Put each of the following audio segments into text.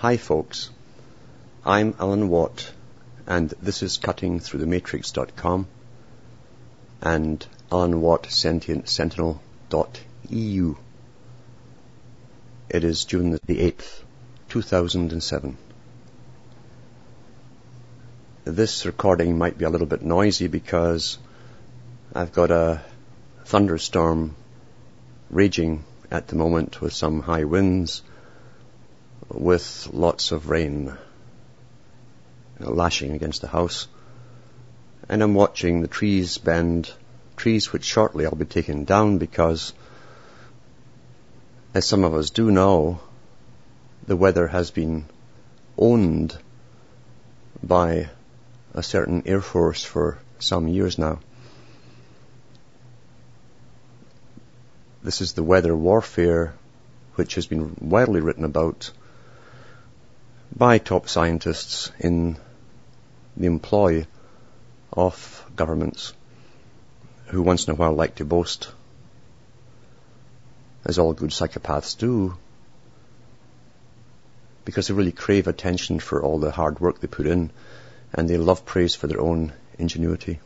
Hi folks, I'm Alan Watt and this is cutting through the matrix.com and Alan Watt Sentient Sentinel.eu. It is June the 8th, 2007. This recording might be a little bit noisy because I've got a thunderstorm raging at the moment with some high winds with lots of rain lashing against the house. And I'm watching the trees bend, trees which shortly I'll be taking down because, as some of us do know, the weather has been owned by a certain air force for some years now. This is the weather warfare which has been widely written about by top scientists in the employ of governments who once in a while like to boast, as all good psychopaths do, because they really crave attention for all the hard work they put in and they love praise for their own ingenuity.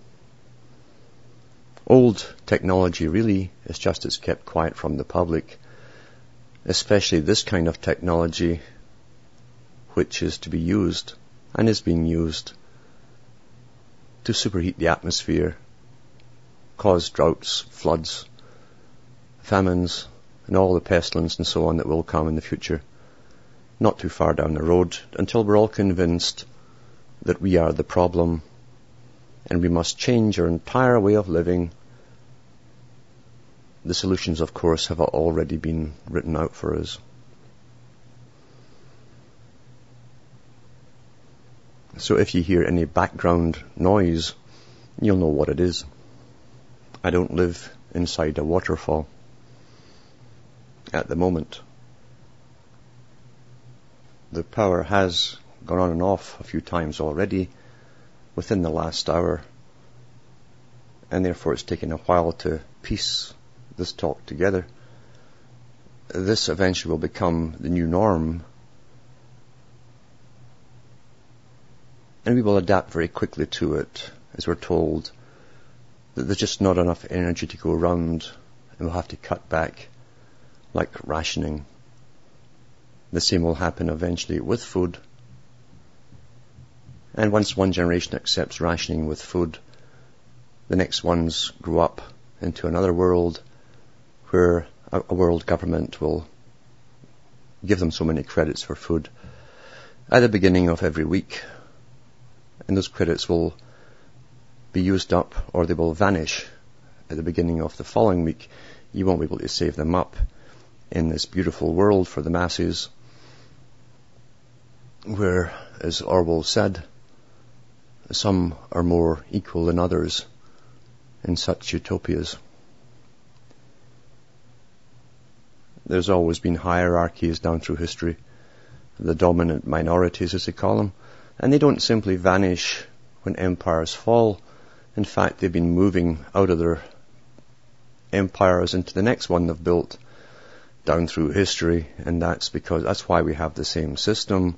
Old technology really is just as kept quiet from the public, especially this kind of technology which is to be used and is being used to superheat the atmosphere, cause droughts, floods, famines, and all the pestilence and so on that will come in the future, not too far down the road, until we're all convinced that we are the problem and we must change our entire way of living. The solutions, of course, have already been written out for us. So if you hear any background noise, you'll know what it is. I don't live inside a waterfall at the moment. The power has gone on and off a few times already within the last hour, and therefore it's taken a while to piece this talk together. This eventually will become the new norm And we will adapt very quickly to it as we're told that there's just not enough energy to go around and we'll have to cut back like rationing. The same will happen eventually with food. And once one generation accepts rationing with food, the next ones grow up into another world where a, world government will give them so many credits for food at the beginning of every week and those credits will be used up or they will vanish at the beginning of the following week. You won't be able to save them up in this beautiful world for the masses where, as Orwell said, some are more equal than others in such utopias. There's always been hierarchies down through history, the dominant minorities as they call them, and they don't simply vanish when empires fall. In fact, they've been moving out of their empires into the next one they've built down through history, and that's because that's why we have the same system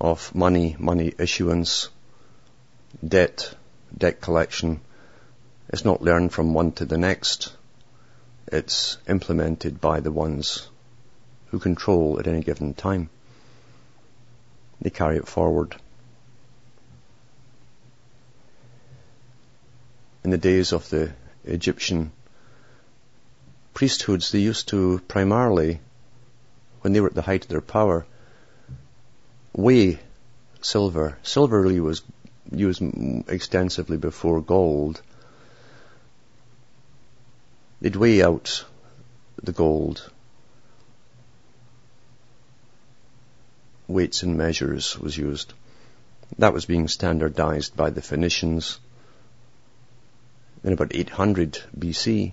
of money, money issuance, debt, debt collection. It's not learned from one to the next. It's implemented by the ones who control at any given time. They carry it forward. In the days of the Egyptian priesthoods, they used to primarily, when they were at the height of their power, weigh silver. Silver really was used extensively before gold. They'd weigh out the gold. Weights and measures was used. That was being standardized by the Phoenicians in about 800 BC,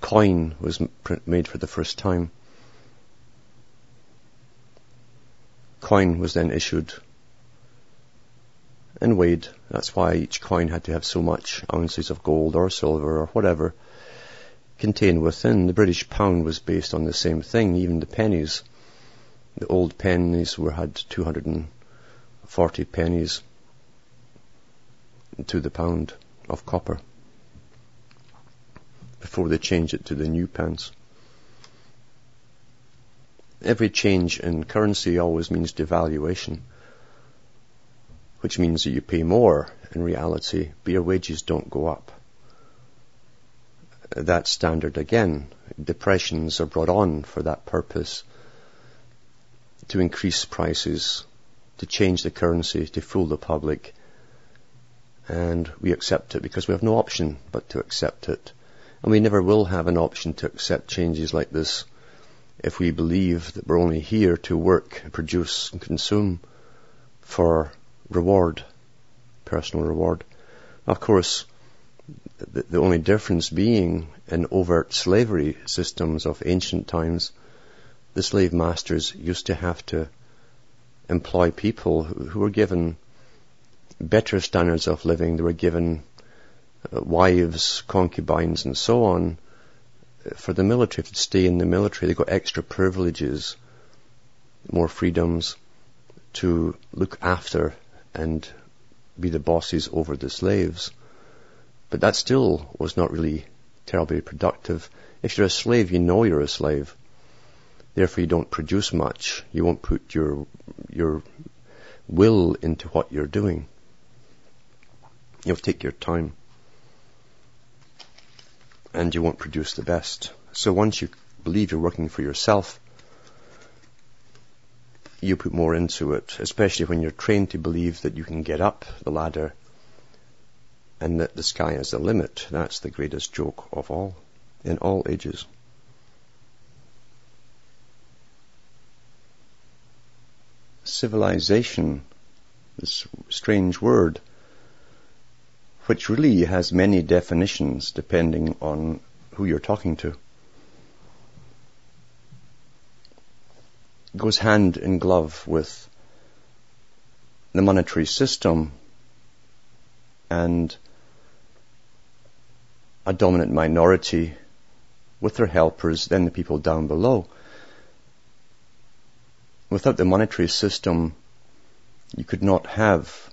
coin was made for the first time. Coin was then issued and weighed. That's why each coin had to have so much ounces of gold or silver or whatever contained within. The British pound was based on the same thing, even the pennies The old pennies were had 240 pennies to the pound of copper before they change it to the new pence. Every change in currency always means devaluation, which means that you pay more in reality, but your wages don't go up. That standard again. Depressions are brought on for that purpose to increase prices, to change the currency, to fool the public. And we accept it because we have no option but to accept it. And we never will have an option to accept changes like this if we believe that we're only here to work, produce and consume for reward, personal reward. Of course, the, the only difference being in overt slavery systems of ancient times, the slave masters used to have to employ people who, who were given better standards of living. They were given uh, wives, concubines, and so on. For the military, if they stay in the military, they got extra privileges, more freedoms to look after and be the bosses over the slaves. But that still was not really terribly productive. If you're a slave, you know you're a slave. Therefore, you don't produce much. You won't put your your will into what you're doing. You'll take your time, and you won't produce the best. So once you believe you're working for yourself, you put more into it, especially when you're trained to believe that you can get up the ladder and that the sky is the limit. That's the greatest joke of all, in all ages. Civilization, this strange word, which really has many definitions depending on who you're talking to. goes hand in glove with the monetary system and a dominant minority with their helpers, then the people down below. Without the monetary system, you could not have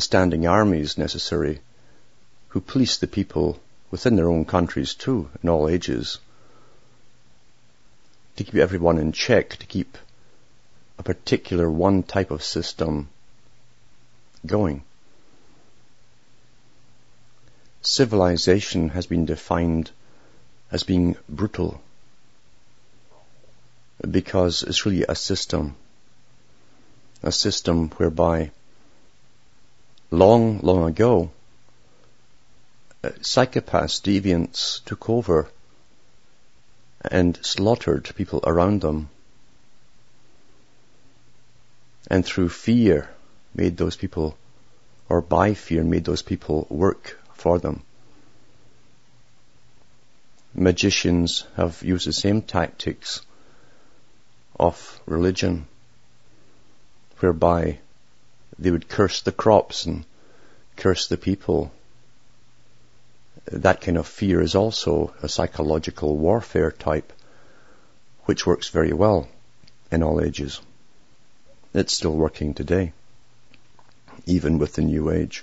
the standing armies necessary who police the people within their own countries too, in all ages, to keep everyone in check, to keep a particular one type of system going. Civilization has been defined as being brutal because it's really a system, a system whereby long, long ago, uh, psychopaths, deviants took over and slaughtered people around them and through fear made those people, or by fear made those people work for them. Magicians have used the same tactics of religion, whereby they would curse the crops and curse the people. That kind of fear is also a psychological warfare type, which works very well in all ages. It's still working today, even with the New Age.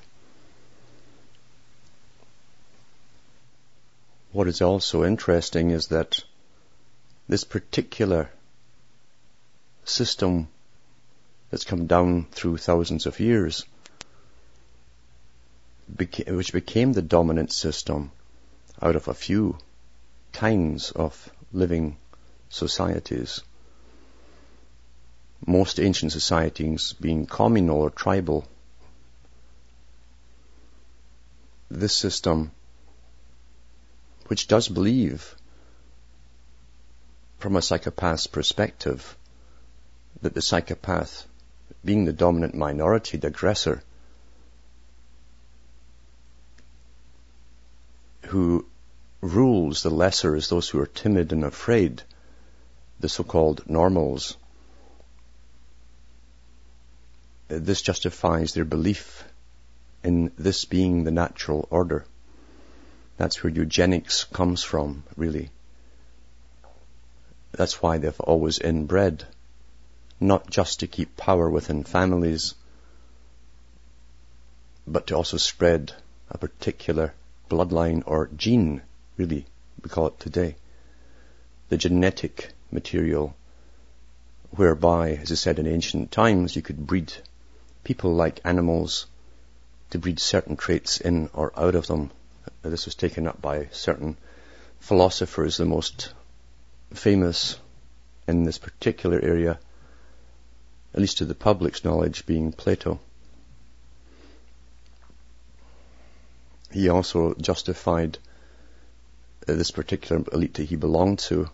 What is also interesting is that this particular system that's come down through thousands of years, which became the dominant system out of a few kinds of living societies. Most ancient societies being communal or tribal. This system which does believe, from a psychopath's perspective, that the psychopath, being the dominant minority, the aggressor, who rules the lesser as those who are timid and afraid, the so-called normals. This justifies their belief in this being the natural order. That's where eugenics comes from, really. That's why they've always inbred, not just to keep power within families, but to also spread a particular bloodline or gene, really, we call it today. The genetic material whereby, as I said in ancient times, you could breed people like animals to breed certain traits in or out of them. This was taken up by certain philosophers, the most famous in this particular area, at least to the public's knowledge, being Plato. He also justified uh, this particular elite that he belonged to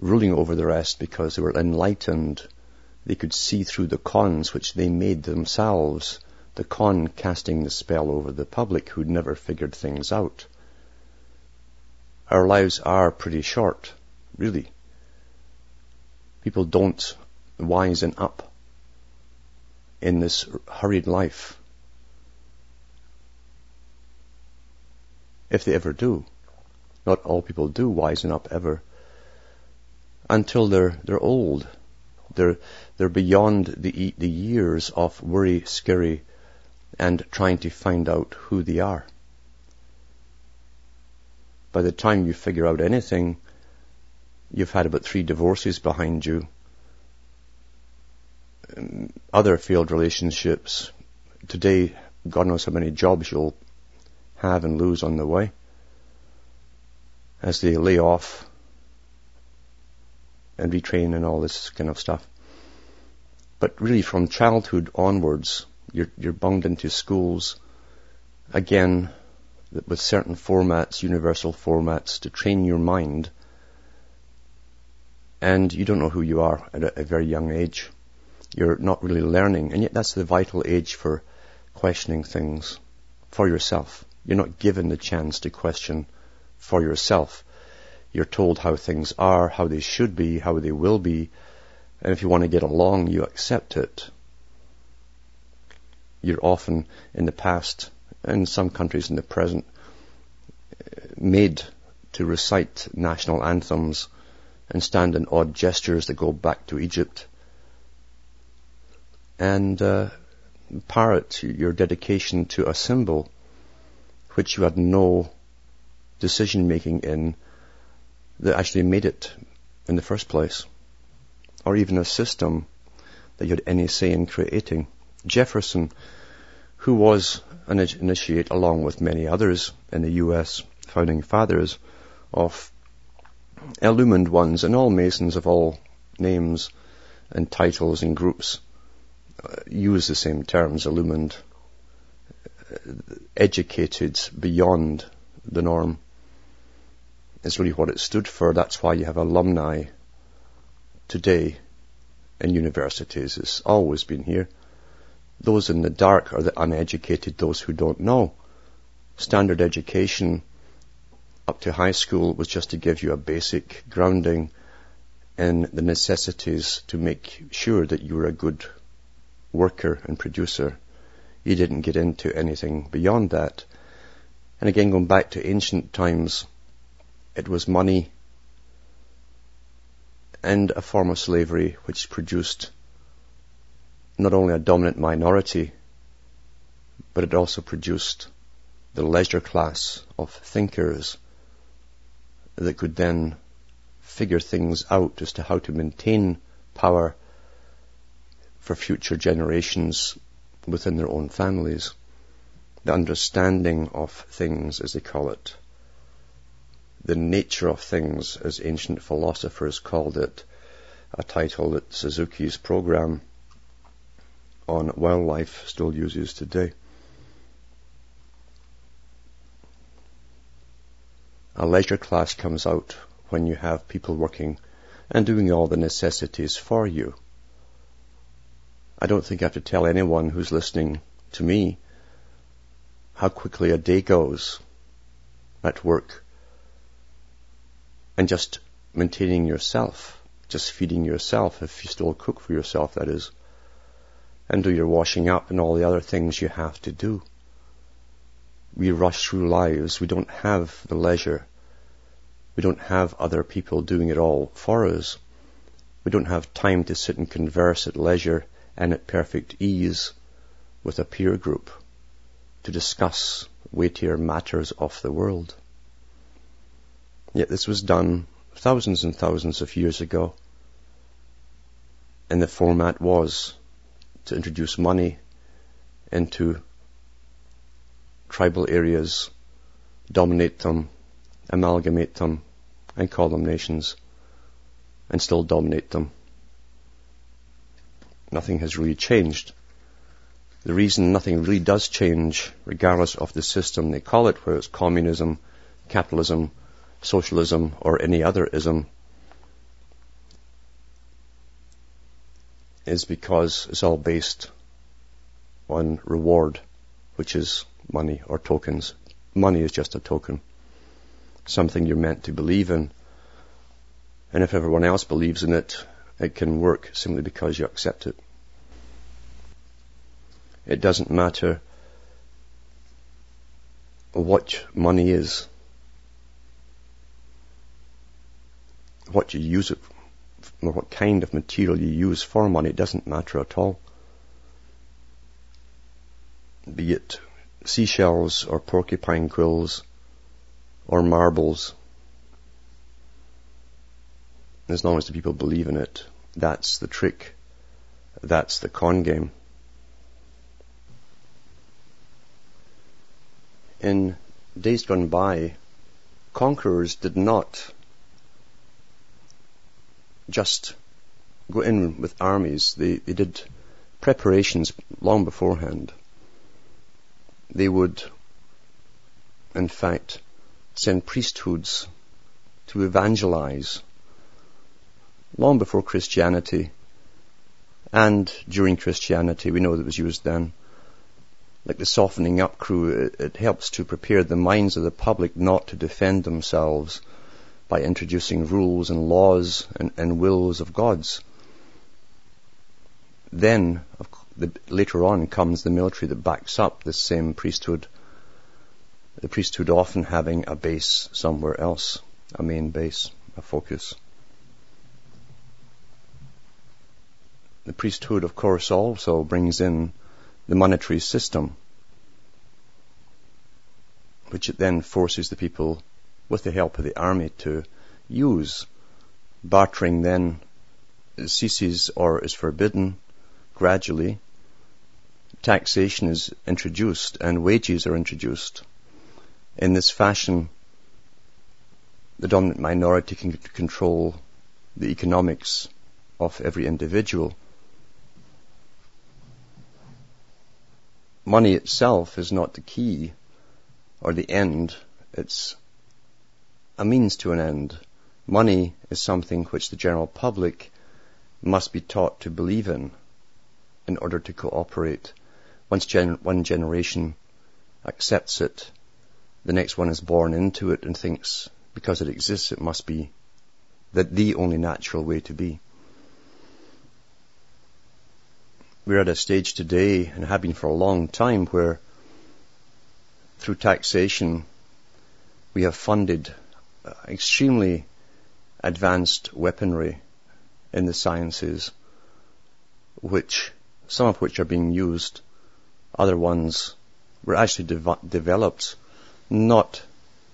ruling over the rest because they were enlightened. They could see through the cons which they made themselves, the con casting the spell over the public who'd never figured things out. Our lives are pretty short, really. People don't wisen up in this hurried life. If they ever do. Not all people do wisen up ever until they're, they're old. They're, they're beyond the, the years of worry, scurry, and trying to find out who they are. By the time you figure out anything, you've had about three divorces behind you, other failed relationships. Today, God knows how many jobs you'll have and lose on the way as they lay off and retrain and all this kind of stuff. But really from childhood onwards, you're, you're bunged into schools, again, with certain formats, universal formats, to train your mind, and you don't know who you are at a, a very young age. You're not really learning, and yet that's the vital age for questioning things for yourself. You're not given the chance to question for yourself. You're told how things are, how they should be, how they will be, and if you want to get along, you accept it. You're often in the past, in some countries in the present, made to recite national anthems and stand in odd gestures that go back to Egypt. And uh, parrot your dedication to a symbol which you had no decision making in that actually made it in the first place, or even a system that you had any say in creating. Jefferson, who was an initiate along with many others in the US founding fathers of illumined ones and all Masons of all names and titles and groups use the same terms, illumined, educated beyond the norm is really what it stood for. That's why you have alumni today in universities. It's always been here. Those in the dark are the uneducated, those who don't know. Standard education up to high school was just to give you a basic grounding in the necessities to make sure that you were a good worker and producer. You didn't get into anything beyond that. And again, going back to ancient times, it was money and a form of slavery which produced not only a dominant minority, but it also produced the leisure class of thinkers that could then figure things out as to how to maintain power for future generations within their own families. The understanding of things, as they call it the nature of things, as ancient philosophers called it, a title that Suzuki's program on wildlife still uses today. A leisure class comes out when you have people working and doing all the necessities for you. I don't think I have to tell anyone who's listening to me how quickly a day goes at work and just maintaining yourself, just feeding yourself, if you still cook for yourself, that is, and do your washing up and all the other things you have to do. We rush through lives. We don't have the leisure We don't have other people doing it all for us. We don't have time to sit and converse at leisure and at perfect ease with a peer group to discuss weightier matters of the world. Yet this was done thousands and thousands of years ago. And the format was to introduce money into tribal areas, dominate them, amalgamate them, and call them nations, and still dominate them. Nothing has really changed. The reason nothing really does change, regardless of the system they call it, whether it's communism, capitalism, socialism, or any other ism, is because it's all based on reward, which is money or tokens. Money is just a token something you're meant to believe in. And if everyone else believes in it, it can work simply because you accept it. It doesn't matter what money is, what you use it, or what kind of material you use for money, it doesn't matter at all. Be it seashells or porcupine quills, or marbles. As long as the people believe in it, that's the trick. That's the con game. In days gone by, conquerors did not just go in with armies. They, they did preparations long beforehand. They would, in fact, send priesthoods to evangelize long before Christianity and during Christianity. We know that it was used then. Like the softening up crew, it, it helps to prepare the minds of the public not to defend themselves by introducing rules and laws and, and wills of God's. Then, the, later on, comes the military that backs up this same priesthood the priesthood often having a base somewhere else, a main base, a focus. The priesthood, of course, also brings in the monetary system, which it then forces the people, with the help of the army, to use. Bartering then ceases or is forbidden gradually. Taxation is introduced and wages are introduced in this fashion, the dominant minority can control the economics of every individual. Money itself is not the key or the end. It's a means to an end. Money is something which the general public must be taught to believe in in order to cooperate. Once gen- one generation accepts it, the next one is born into it and thinks because it exists it must be that the only natural way to be. We're at a stage today and have been for a long time where through taxation we have funded uh, extremely advanced weaponry in the sciences which some of which are being used other ones were actually de- developed not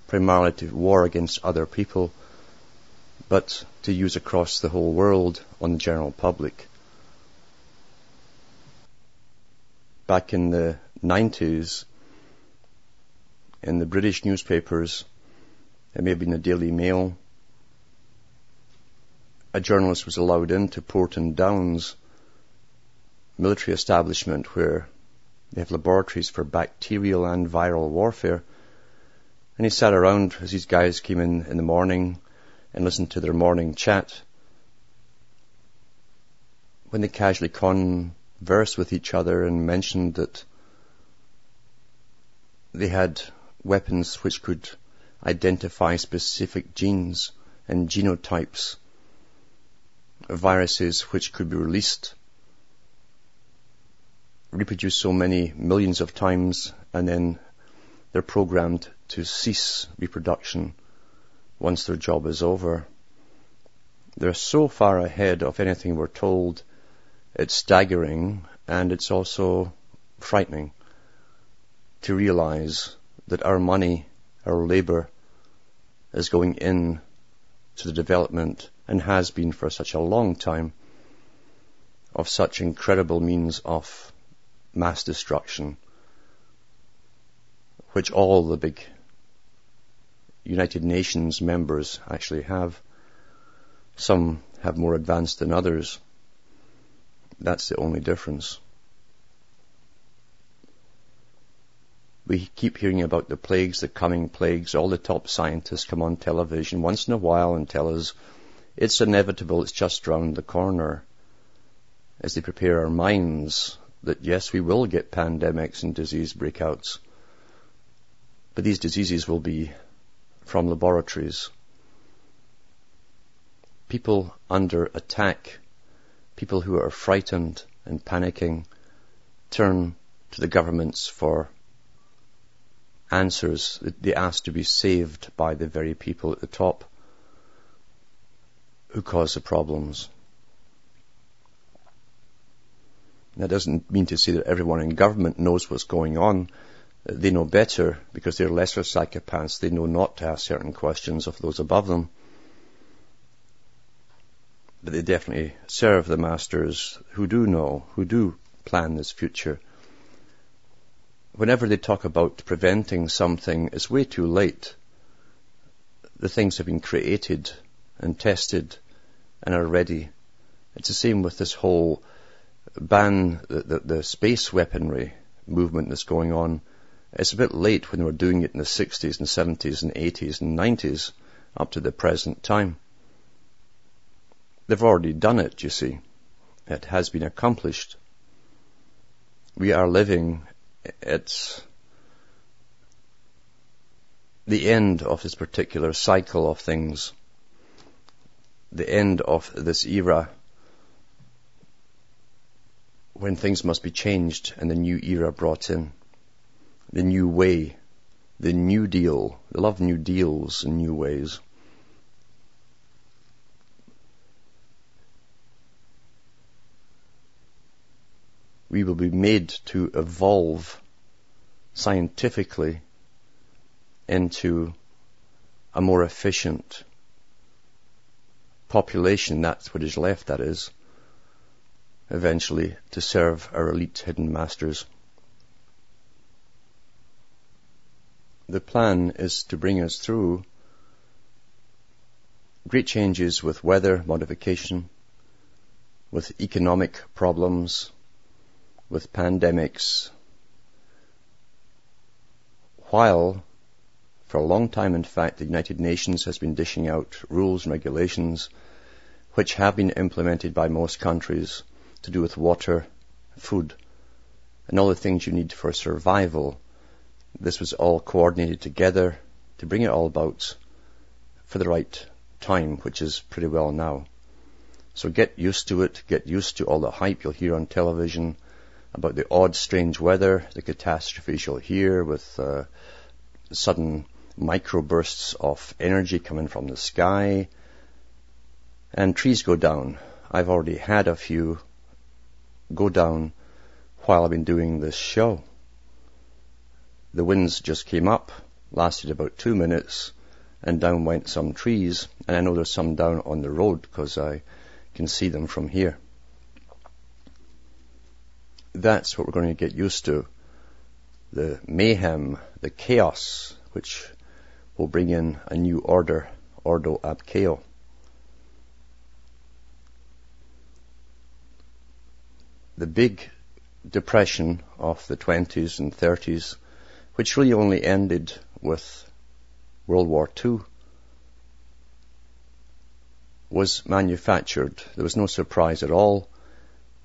primarily to war against other people, but to use across the whole world on the general public. Back in the 90s, in the British newspapers, it may have been the Daily Mail, a journalist was allowed into Porton Downs military establishment where they have laboratories for bacterial and viral warfare and he sat around as these guys came in in the morning and listened to their morning chat. When they casually conversed with each other and mentioned that they had weapons which could identify specific genes and genotypes of viruses which could be released, reproduced so many millions of times, and then they're programmed to cease reproduction once their job is over. They're so far ahead of anything we're told, it's staggering and it's also frightening to realize that our money, our labor, is going in to the development and has been for such a long time of such incredible means of mass destruction, which all the big United Nations members actually have. Some have more advanced than others. That's the only difference. We keep hearing about the plagues, the coming plagues. All the top scientists come on television once in a while and tell us it's inevitable, it's just round the corner. As they prepare our minds that yes, we will get pandemics and disease breakouts. But these diseases will be from laboratories. People under attack, people who are frightened and panicking, turn to the governments for answers. They ask to be saved by the very people at the top who cause the problems. That doesn't mean to say that everyone in government knows what's going on. They know better because they're lesser psychopaths. They know not to ask certain questions of those above them. But they definitely serve the masters who do know, who do plan this future whenever they talk about preventing something, it's way too late. The things have been created and tested and are ready. It's the same with this whole ban, the, the, the space weaponry movement that's going on. It's a bit late when they were doing it in the 60s and 70s and 80s and 90s up to the present time. They've already done it, you see. It has been accomplished. We are living at the end of this particular cycle of things, the end of this era when things must be changed and the new era brought in, the new way, the new deal. They love new deals and new ways. We will be made to evolve scientifically into a more efficient population, that's what is left, that is, eventually to serve our elite hidden masters. The plan is to bring us through great changes with weather modification, with economic problems, with pandemics, while for a long time, in fact, the United Nations has been dishing out rules and regulations which have been implemented by most countries to do with water, food, and all the things you need for survival. This was all coordinated together to bring it all about for the right time, which is pretty well now. So get used to it, get used to all the hype you'll hear on television, about the odd, strange weather, the catastrophes you'll hear with uh, sudden microbursts of energy coming from the sky, and trees go down. I've already had a few go down while I've been doing this show. The winds just came up, lasted about two minutes, and down went some trees, and I know there's some down on the road because I can see them from here that's what we're going to get used to. The mayhem, the chaos, which will bring in a new order, ordo ab chao. The big depression of the 20s and 30s, which really only ended with World War II, was manufactured. There was no surprise at all.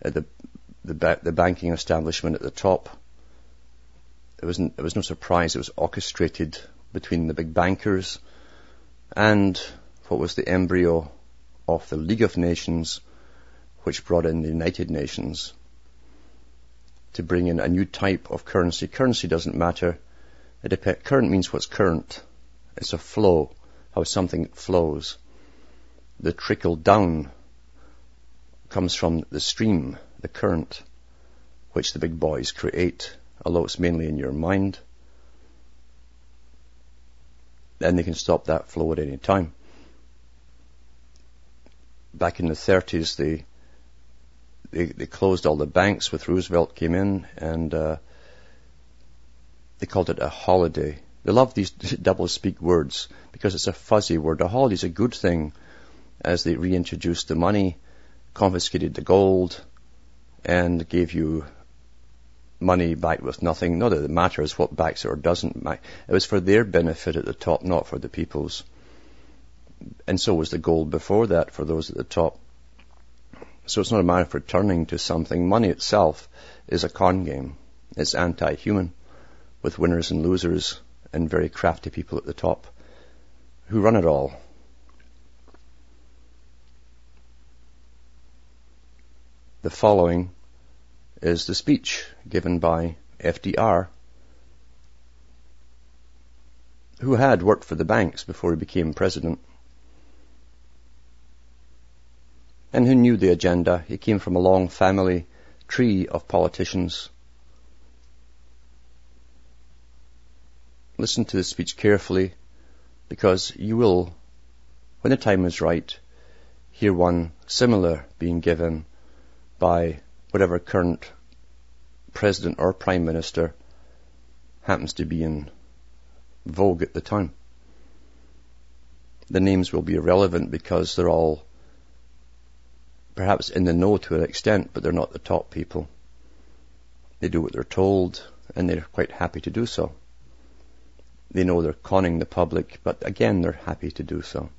Uh, the the, ba- the banking establishment at the top. It wasn't, it was no surprise it was orchestrated between the big bankers and what was the embryo of the League of Nations, which brought in the United Nations to bring in a new type of currency. Currency doesn't matter. Dep- current means what's current. It's a flow, how something flows. The trickle down comes from the stream, the current, which the big boys create, although it's mainly in your mind. Then they can stop that flow at any time. Back in the 30s, they, they, they closed all the banks with Roosevelt came in and, uh, they called it a holiday. They love these double speak words because it's a fuzzy word. A holiday is a good thing as they reintroduced the money, confiscated the gold, and gave you money back with nothing. Not that it matters what backs it or doesn't back. It was for their benefit at the top, not for the people's. And so was the gold before that for those at the top. So it's not a matter of returning to something. Money itself is a con game. It's anti-human with winners and losers and very crafty people at the top who run it all. The following is the speech given by FDR, who had worked for the banks before he became president, and who knew the agenda. He came from a long family tree of politicians Listen to the speech carefully because you will, when the time is right, hear one similar being given by whatever current president or prime minister happens to be in vogue at the time. The names will be irrelevant because they're all perhaps in the know to an extent, but they're not the top people. They do what they're told and they're quite happy to do so. They know they're conning the public, but again, they're happy to do so.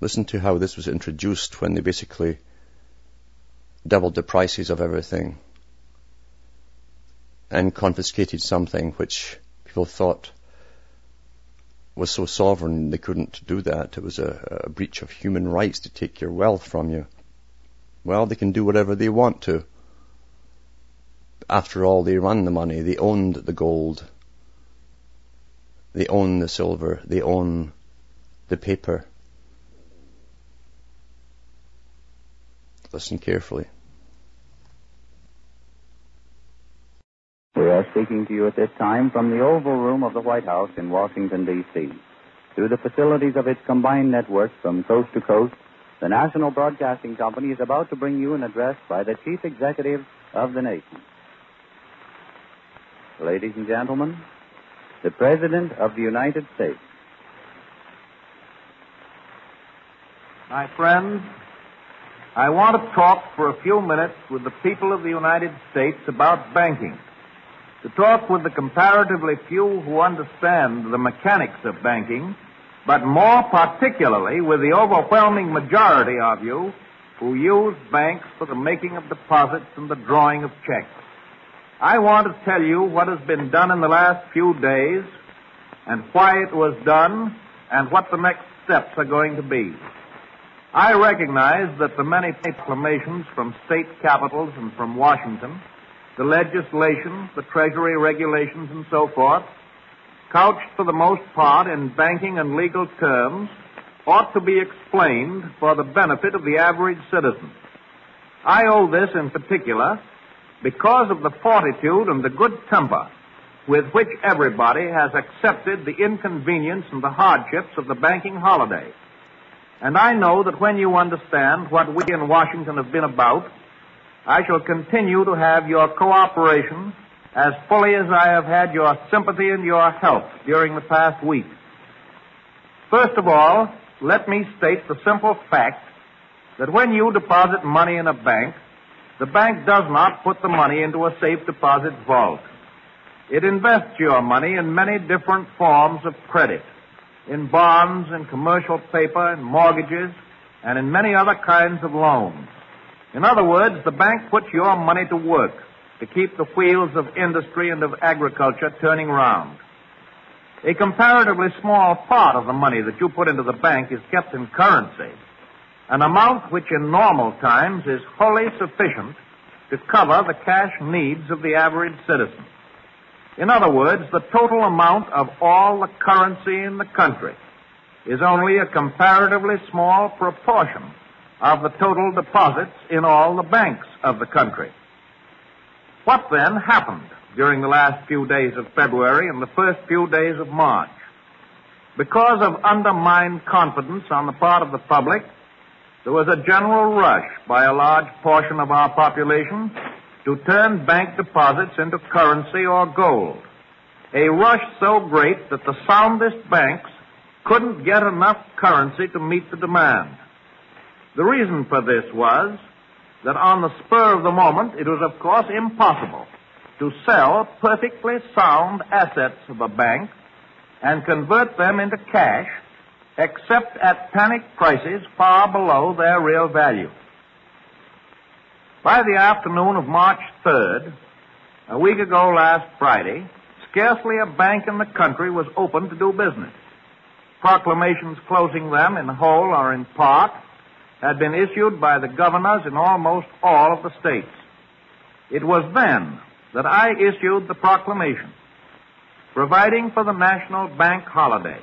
Listen to how this was introduced when they basically doubled the prices of everything and confiscated something which people thought was so sovereign they couldn't do that. It was a, a, breach of human rights to take your wealth from you. Well, they can do whatever they want to. After all, they run the money, they owned the gold, they own the silver. They own the paper. Listen carefully. Are speaking to you at this time from the Oval Room of the White House in Washington, D.C. Through the facilities of its combined networks from coast to coast, the National Broadcasting Company is about to bring you an address by the Chief Executive of the nation. Ladies and gentlemen, the President of the United States. My friends, I want to talk for a few minutes with the people of the United States about banking. To talk with the comparatively few who understand the mechanics of banking, but more particularly with the overwhelming majority of you who use banks for the making of deposits and the drawing of checks. I want to tell you what has been done in the last few days and why it was done and what the next steps are going to be. I recognize that the many proclamations from state capitals and from Washington, the legislation, the Treasury regulations, and so forth, couched for the most part in banking and legal terms, ought to be explained for the benefit of the average citizen. I owe this in particular because of the fortitude and the good temper with which everybody has accepted the inconvenience and the hardships of the banking holiday. And I know that when you understand what we in Washington have been about, I shall continue to have your cooperation as fully as I have had your sympathy and your help during the past week. First of all, let me state the simple fact that when you deposit money in a bank, the bank does not put the money into a safe deposit vault. It invests your money in many different forms of credit, in bonds and commercial paper and mortgages, and in many other kinds of loans. In other words, the bank puts your money to work to keep the wheels of industry and of agriculture turning round. A comparatively small part of the money that you put into the bank is kept in currency, an amount which in normal times is wholly sufficient to cover the cash needs of the average citizen. In other words, the total amount of all the currency in the country is only a comparatively small proportion of the total deposits in all the banks of the country. What then happened during the last few days of February and the first few days of March? Because of undermined confidence on the part of the public, there was a general rush by a large portion of our population to turn bank deposits into currency or gold. A rush so great that the soundest banks couldn't get enough currency to meet the demand. The reason for this was that on the spur of the moment, it was of course impossible to sell perfectly sound assets of a bank and convert them into cash except at panic prices far below their real value. By the afternoon of March 3rd, a week ago last Friday, scarcely a bank in the country was open to do business. Proclamations closing them in whole or in part had been issued by the governors in almost all of the states. It was then that I issued the proclamation providing for the national bank holiday.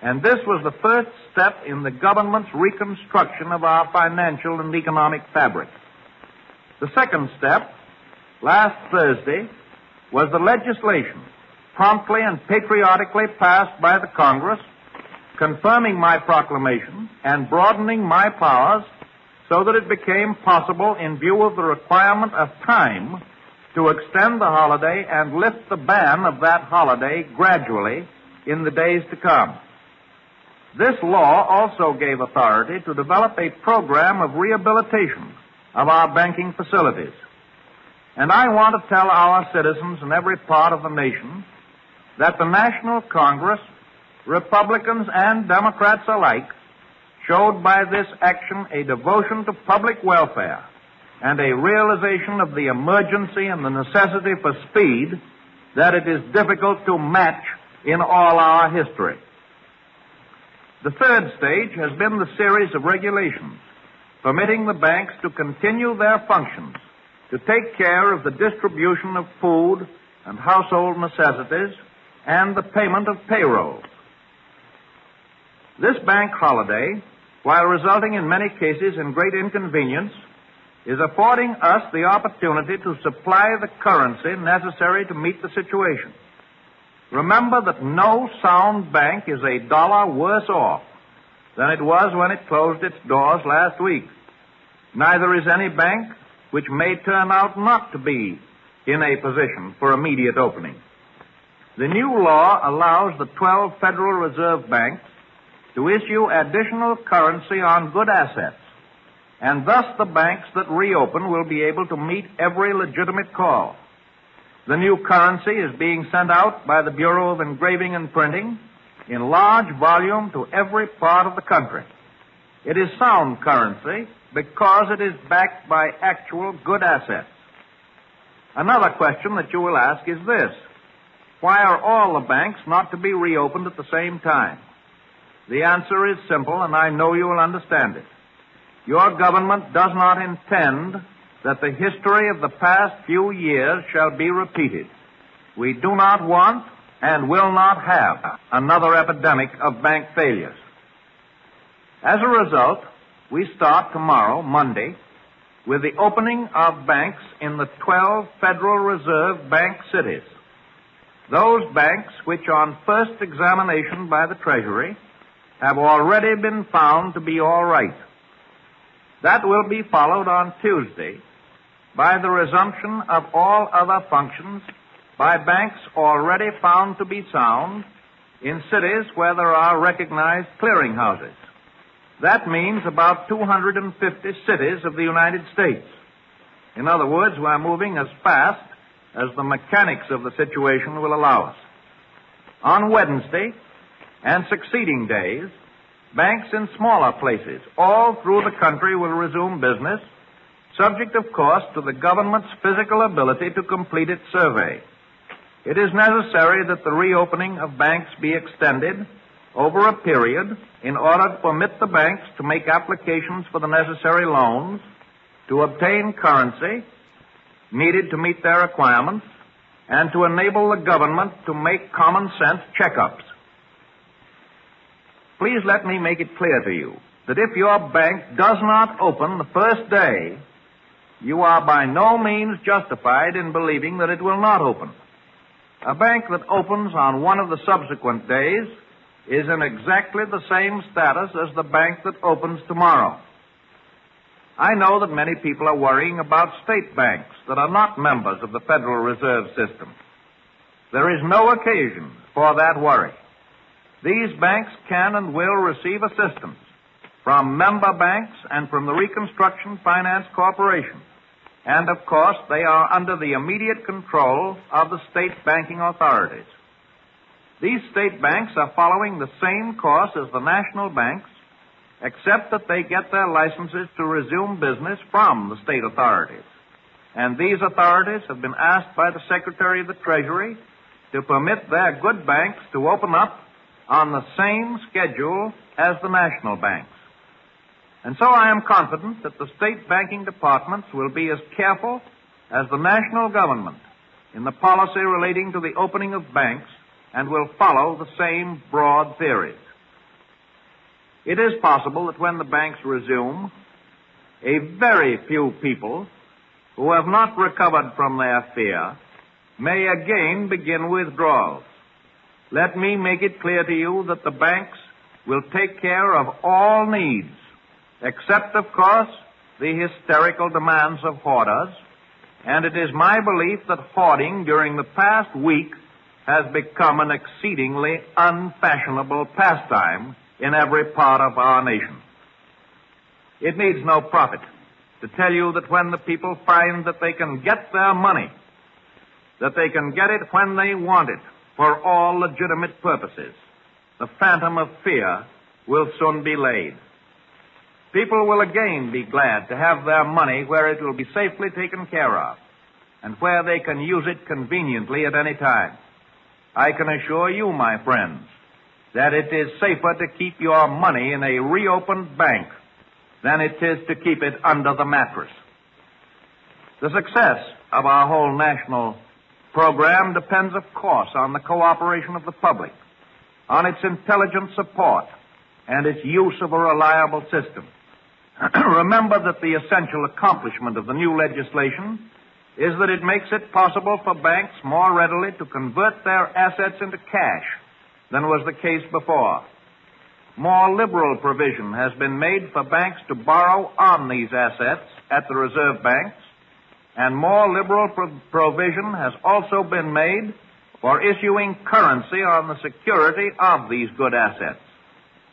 And this was the first step in the government's reconstruction of our financial and economic fabric. The second step, last Thursday, was the legislation promptly and patriotically passed by the Congress confirming my proclamation and broadening my powers so that it became possible in view of the requirement of time to extend the holiday and lift the ban of that holiday gradually in the days to come. This law also gave authority to develop a program of rehabilitation of our banking facilities. And I want to tell our citizens in every part of the nation that the National Congress Republicans and Democrats alike showed by this action a devotion to public welfare and a realization of the emergency and the necessity for speed that it is difficult to match in all our history. The third stage has been the series of regulations permitting the banks to continue their functions to take care of the distribution of food and household necessities and the payment of payrolls. This bank holiday, while resulting in many cases in great inconvenience, is affording us the opportunity to supply the currency necessary to meet the situation. Remember that no sound bank is a dollar worse off than it was when it closed its doors last week. Neither is any bank which may turn out not to be in a position for immediate opening. The new law allows the 12 Federal Reserve banks to issue additional currency on good assets. And thus the banks that reopen will be able to meet every legitimate call. The new currency is being sent out by the Bureau of Engraving and Printing in large volume to every part of the country. It is sound currency because it is backed by actual good assets. Another question that you will ask is this. Why are all the banks not to be reopened at the same time? The answer is simple, and I know you will understand it. Your government does not intend that the history of the past few years shall be repeated. We do not want and will not have another epidemic of bank failures. As a result, we start tomorrow, Monday, with the opening of banks in the 12 Federal Reserve bank cities. Those banks which on first examination by the Treasury have already been found to be all right. That will be followed on Tuesday by the resumption of all other functions by banks already found to be sound in cities where there are recognized clearinghouses. That means about 250 cities of the United States. In other words, we're moving as fast as the mechanics of the situation will allow us. On Wednesday, and succeeding days, banks in smaller places all through the country will resume business, subject, of course, to the government's physical ability to complete its survey. It is necessary that the reopening of banks be extended over a period in order to permit the banks to make applications for the necessary loans, to obtain currency needed to meet their requirements, and to enable the government to make common sense checkups. Please let me make it clear to you that if your bank does not open the first day, you are by no means justified in believing that it will not open. A bank that opens on one of the subsequent days is in exactly the same status as the bank that opens tomorrow. I know that many people are worrying about state banks that are not members of the Federal Reserve System. There is no occasion for that worry. These banks can and will receive assistance from member banks and from the Reconstruction Finance Corporation. And of course, they are under the immediate control of the state banking authorities. These state banks are following the same course as the national banks, except that they get their licenses to resume business from the state authorities. And these authorities have been asked by the Secretary of the Treasury to permit their good banks to open up on the same schedule as the national banks. And so I am confident that the state banking departments will be as careful as the national government in the policy relating to the opening of banks and will follow the same broad theories. It is possible that when the banks resume, a very few people who have not recovered from their fear may again begin withdrawals. Let me make it clear to you that the banks will take care of all needs, except, of course, the hysterical demands of hoarders. And it is my belief that hoarding during the past week has become an exceedingly unfashionable pastime in every part of our nation. It needs no prophet to tell you that when the people find that they can get their money, that they can get it when they want it for all legitimate purposes, the phantom of fear will soon be laid. People will again be glad to have their money where it will be safely taken care of and where they can use it conveniently at any time. I can assure you, my friends, that it is safer to keep your money in a reopened bank than it is to keep it under the mattress. The success of our whole national program depends, of course, on the cooperation of the public, on its intelligent support, and its use of a reliable system. Remember that the essential accomplishment of the new legislation is that it makes it possible for banks more readily to convert their assets into cash than was the case before. More liberal provision has been made for banks to borrow on these assets at the reserve banks, and more liberal pro- provision has also been made for issuing currency on the security of these good assets.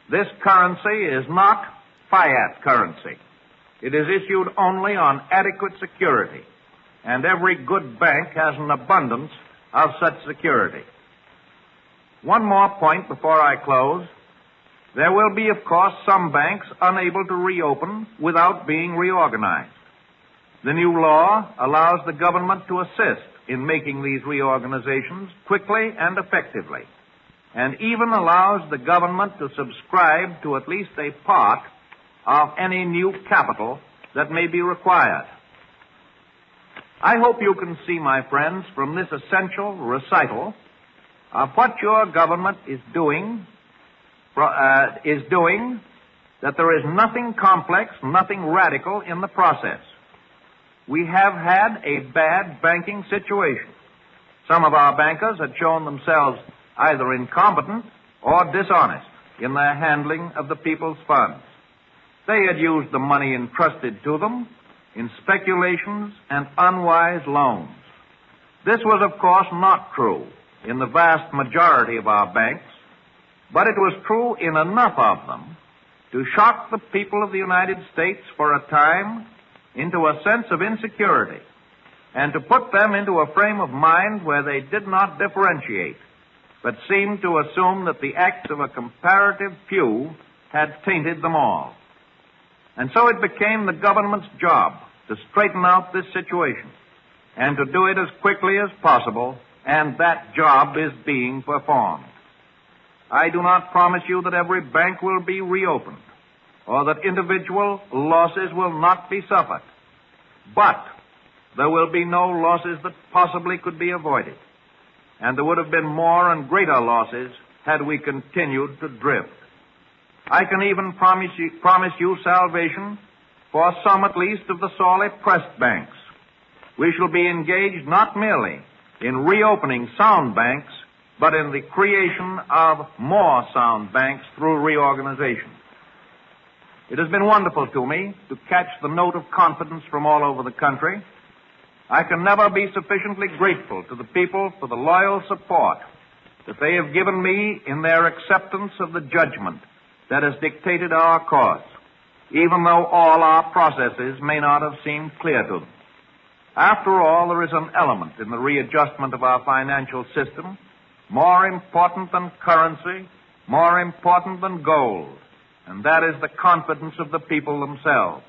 This currency is not fiat currency. It is issued only on adequate security and every good bank has an abundance of such security. One more point before I close. There will be, of course, some banks unable to reopen without being reorganized. The new law allows the government to assist in making these reorganizations quickly and effectively, and even allows the government to subscribe to at least a part of any new capital that may be required. I hope you can see, my friends, from this essential recital of what your government is doing, uh, is doing, that there is nothing complex, nothing radical in the process. We have had a bad banking situation. Some of our bankers had shown themselves either incompetent or dishonest in their handling of the people's funds. They had used the money entrusted to them in speculations and unwise loans. This was, of course, not true in the vast majority of our banks, but it was true in enough of them to shock the people of the United States for a time into a sense of insecurity and to put them into a frame of mind where they did not differentiate, but seemed to assume that the acts of a comparative few had tainted them all. And so it became the government's job to straighten out this situation and to do it as quickly as possible, and that job is being performed. I do not promise you that every bank will be reopened or that individual losses will not be suffered. But there will be no losses that possibly could be avoided. And there would have been more and greater losses had we continued to drift. I can even promise you, promise you salvation for some at least of the sorely pressed banks. We shall be engaged not merely in reopening sound banks, but in the creation of more sound banks through reorganization. It has been wonderful to me to catch the note of confidence from all over the country. I can never be sufficiently grateful to the people for the loyal support that they have given me in their acceptance of the judgment that has dictated our course, even though all our processes may not have seemed clear to them. After all, there is an element in the readjustment of our financial system more important than currency, more important than gold, and that is the confidence of the people themselves.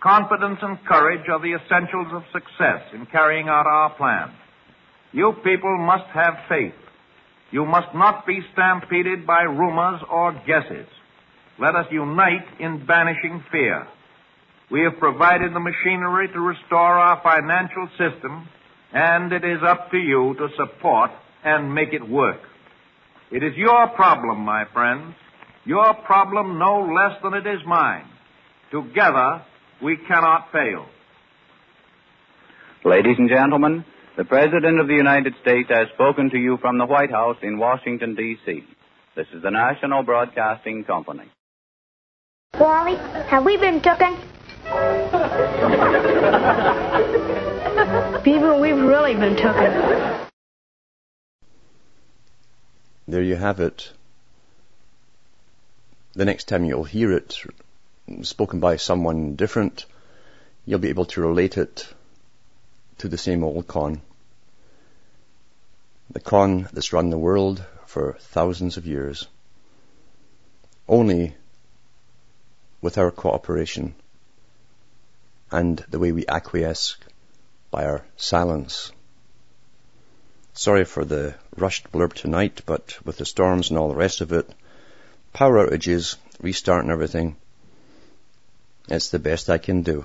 Confidence and courage are the essentials of success in carrying out our plan. You people must have faith. You must not be stampeded by rumors or guesses. Let us unite in banishing fear. We have provided the machinery to restore our financial system, and it is up to you to support and make it work. It is your problem, my friends. Your problem no less than it is mine. Together, we cannot fail. Ladies and gentlemen, the President of the United States has spoken to you from the White House in Washington, D.C. This is the National Broadcasting Company. Wally, have we been tooken? People, we've really been tooken. There you have it. The next time you'll hear it spoken by someone different, you'll be able to relate it to the same old con the con that's run the world for thousands of years. Only with our cooperation and the way we acquiesce by our silence. Sorry for the rushed blurb tonight, but with the storms and all the rest of it, power outages, restarting everything, it's the best I can do.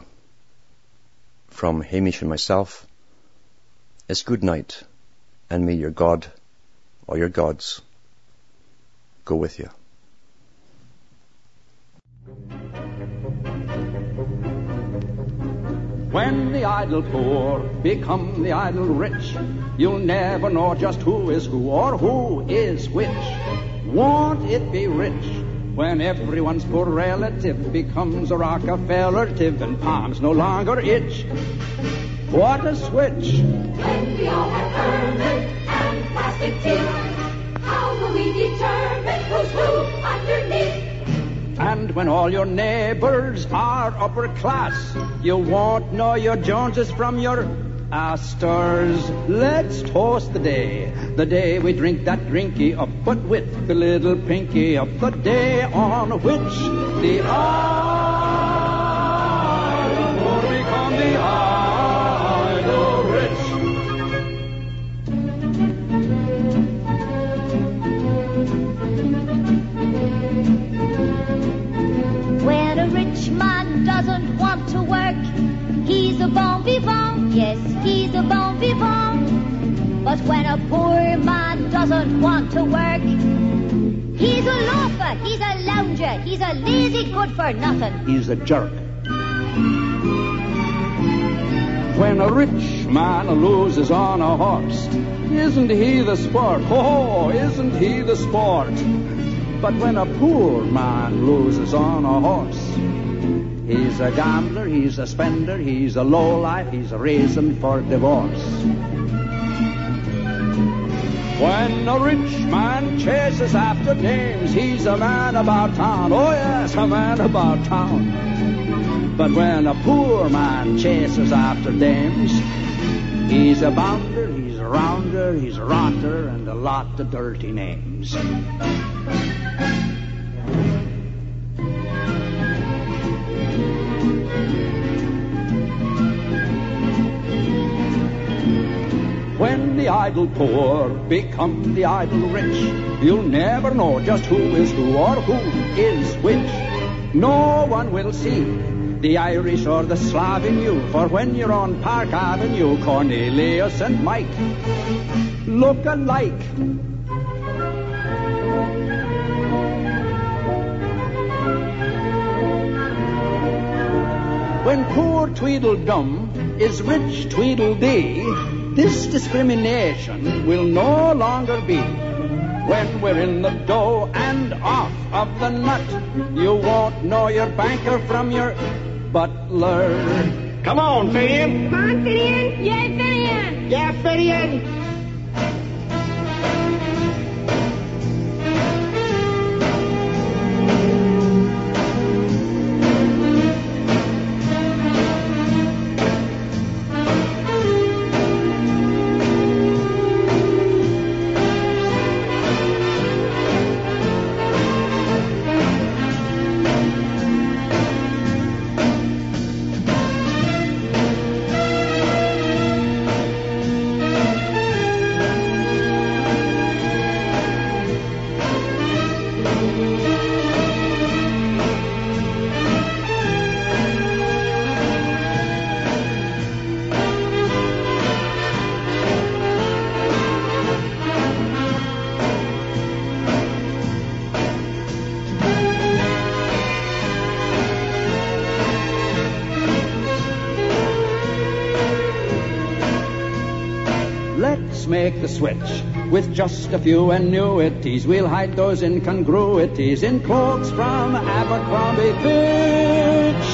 From Hamish and myself, it's good night and may your God or your gods go with you. When the idle poor become the idle rich, you'll never know just who is who or who is which. Won't it be rich when everyone's poor relative becomes a Rockefeller-tive and palms no longer itch? What a switch! When we all have permanent and plastic teeth, how will we determine who's who underneath? And when all your neighbors are upper class, you won't know your Joneses from your Astors. Let's toast the day, the day we drink that drinky up, but with the little pinky up, the day on which the idle poor become the idle rich. When a rich man doesn't want to work, a bon vivant. Yes, he's a bon vivant. But when a poor man doesn't want to work, he's a loafer, he's a lounger, he's a lazy good for nothing. He's a jerk. When a rich man loses on a horse, isn't he the sport? Oh, isn't he the sport? But when a poor man loses on a horse, he's a gambler, he's a spender, he's a lowlife, he's a reason for divorce. When a rich man chases after dames, he's a man about town. Oh yes, a man about town. But when a poor man chases after dames, he's a bounder, he's a rounder, he's a rotter, and a lot of dirty names. When the idle poor become the idle rich, you'll never know just who is who or who is which. No one will see the Irish or the Slav in you. For when you're on Park Avenue, Cornelius and Mike look alike. When poor Tweedledum is rich Tweedledee, this discrimination will no longer be. When we're in the dough and off of the nut, you won't know your banker from your butler. Come on, Finian. Come on, Finian. Yay, Finian. Yeah, Finian. Switch with just a few annuities. We'll hide those incongruities in cloaks from Abercrombie Fitch.